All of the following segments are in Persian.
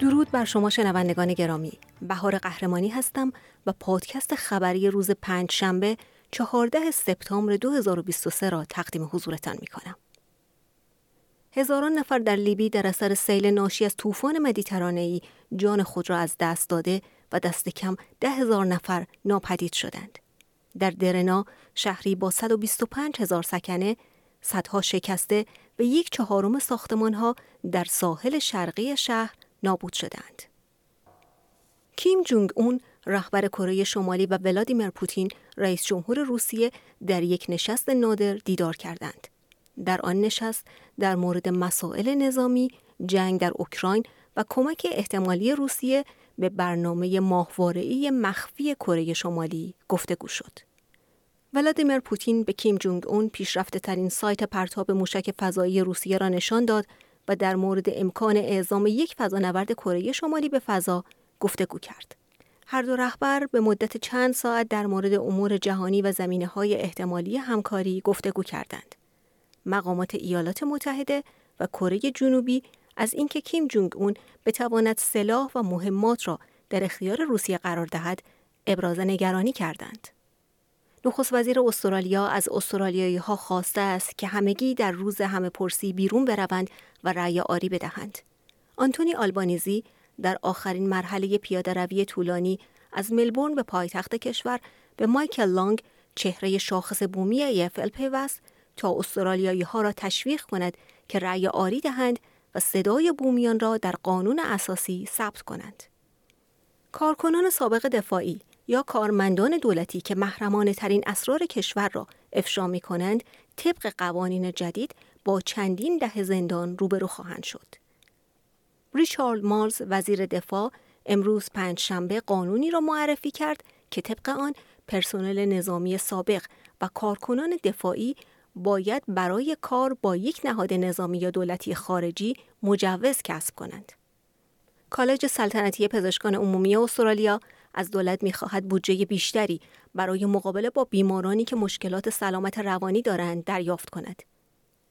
درود بر شما شنوندگان گرامی بهار قهرمانی هستم و پادکست خبری روز پنج شنبه 14 سپتامبر 2023 را تقدیم حضورتان می کنم. هزاران نفر در لیبی در اثر سیل ناشی از طوفان مدیترانه‌ای جان خود را از دست داده و دست کم ده هزار نفر ناپدید شدند. در درنا شهری با 125 هزار سکنه صدها شکسته و یک چهارم ساختمان ها در ساحل شرقی شهر نابود شدند. کیم جونگ اون رهبر کره شمالی و ولادیمیر پوتین رئیس جمهور روسیه در یک نشست نادر دیدار کردند. در آن نشست در مورد مسائل نظامی، جنگ در اوکراین و کمک احتمالی روسیه به برنامه ماهواره‌ای مخفی کره شمالی گفتگو شد. ولادیمیر پوتین به کیم جونگ اون پیشرفته ترین سایت پرتاب موشک فضایی روسیه را نشان داد و در مورد امکان اعزام یک فضانورد کره شمالی به فضا گفتگو کرد. هر دو رهبر به مدت چند ساعت در مورد امور جهانی و زمینه های احتمالی همکاری گفتگو کردند. مقامات ایالات متحده و کره جنوبی از اینکه کیم جونگ اون بتواند سلاح و مهمات را در اختیار روسیه قرار دهد ابراز نگرانی کردند. نخست وزیر استرالیا از استرالیایی ها خواسته است که همگی در روز همه پرسی بیرون بروند و رأی آری بدهند. آنتونی آلبانیزی در آخرین مرحله پیاده روی طولانی از ملبورن به پایتخت کشور به مایکل لانگ چهره شاخص بومی ایفل پیوست تا استرالیایی ها را تشویق کند که رأی آری دهند و صدای بومیان را در قانون اساسی ثبت کنند. کارکنان سابق دفاعی یا کارمندان دولتی که محرمانه ترین اسرار کشور را افشا می کنند طبق قوانین جدید با چندین ده زندان روبرو خواهند شد. ریچارد مارز وزیر دفاع امروز پنج شنبه قانونی را معرفی کرد که طبق آن پرسنل نظامی سابق و کارکنان دفاعی باید برای کار با یک نهاد نظامی یا دولتی خارجی مجوز کسب کنند. کالج سلطنتی پزشکان عمومی استرالیا از دولت می‌خواهد بودجه بیشتری برای مقابله با بیمارانی که مشکلات سلامت روانی دارند دریافت کند.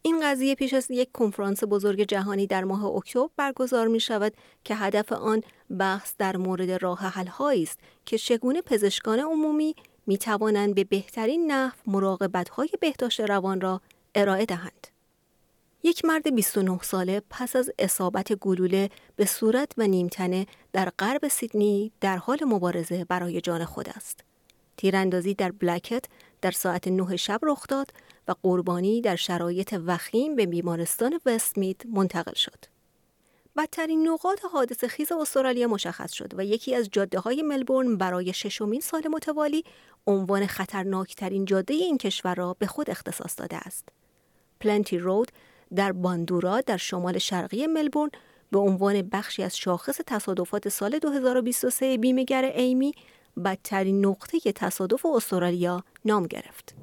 این قضیه پیش از یک کنفرانس بزرگ جهانی در ماه اکتبر برگزار می شود که هدف آن بحث در مورد راه حل است که چگونه پزشکان عمومی می توانند به بهترین نحو مراقبت های بهداشت روان را ارائه دهند. یک مرد 29 ساله پس از اصابت گلوله به صورت و نیمتنه در غرب سیدنی در حال مبارزه برای جان خود است. تیراندازی در بلکت در ساعت 9 شب رخ داد و قربانی در شرایط وخیم به بیمارستان وستمیت منتقل شد. بدترین نقاط حادث خیز استرالیا مشخص شد و یکی از جاده های ملبورن برای ششمین سال متوالی عنوان خطرناکترین جاده این کشور را به خود اختصاص داده است. پلنتی رود در باندورا در شمال شرقی ملبورن به عنوان بخشی از شاخص تصادفات سال 2023 بیمهگر ایمی بدترین نقطه تصادف استرالیا نام گرفت.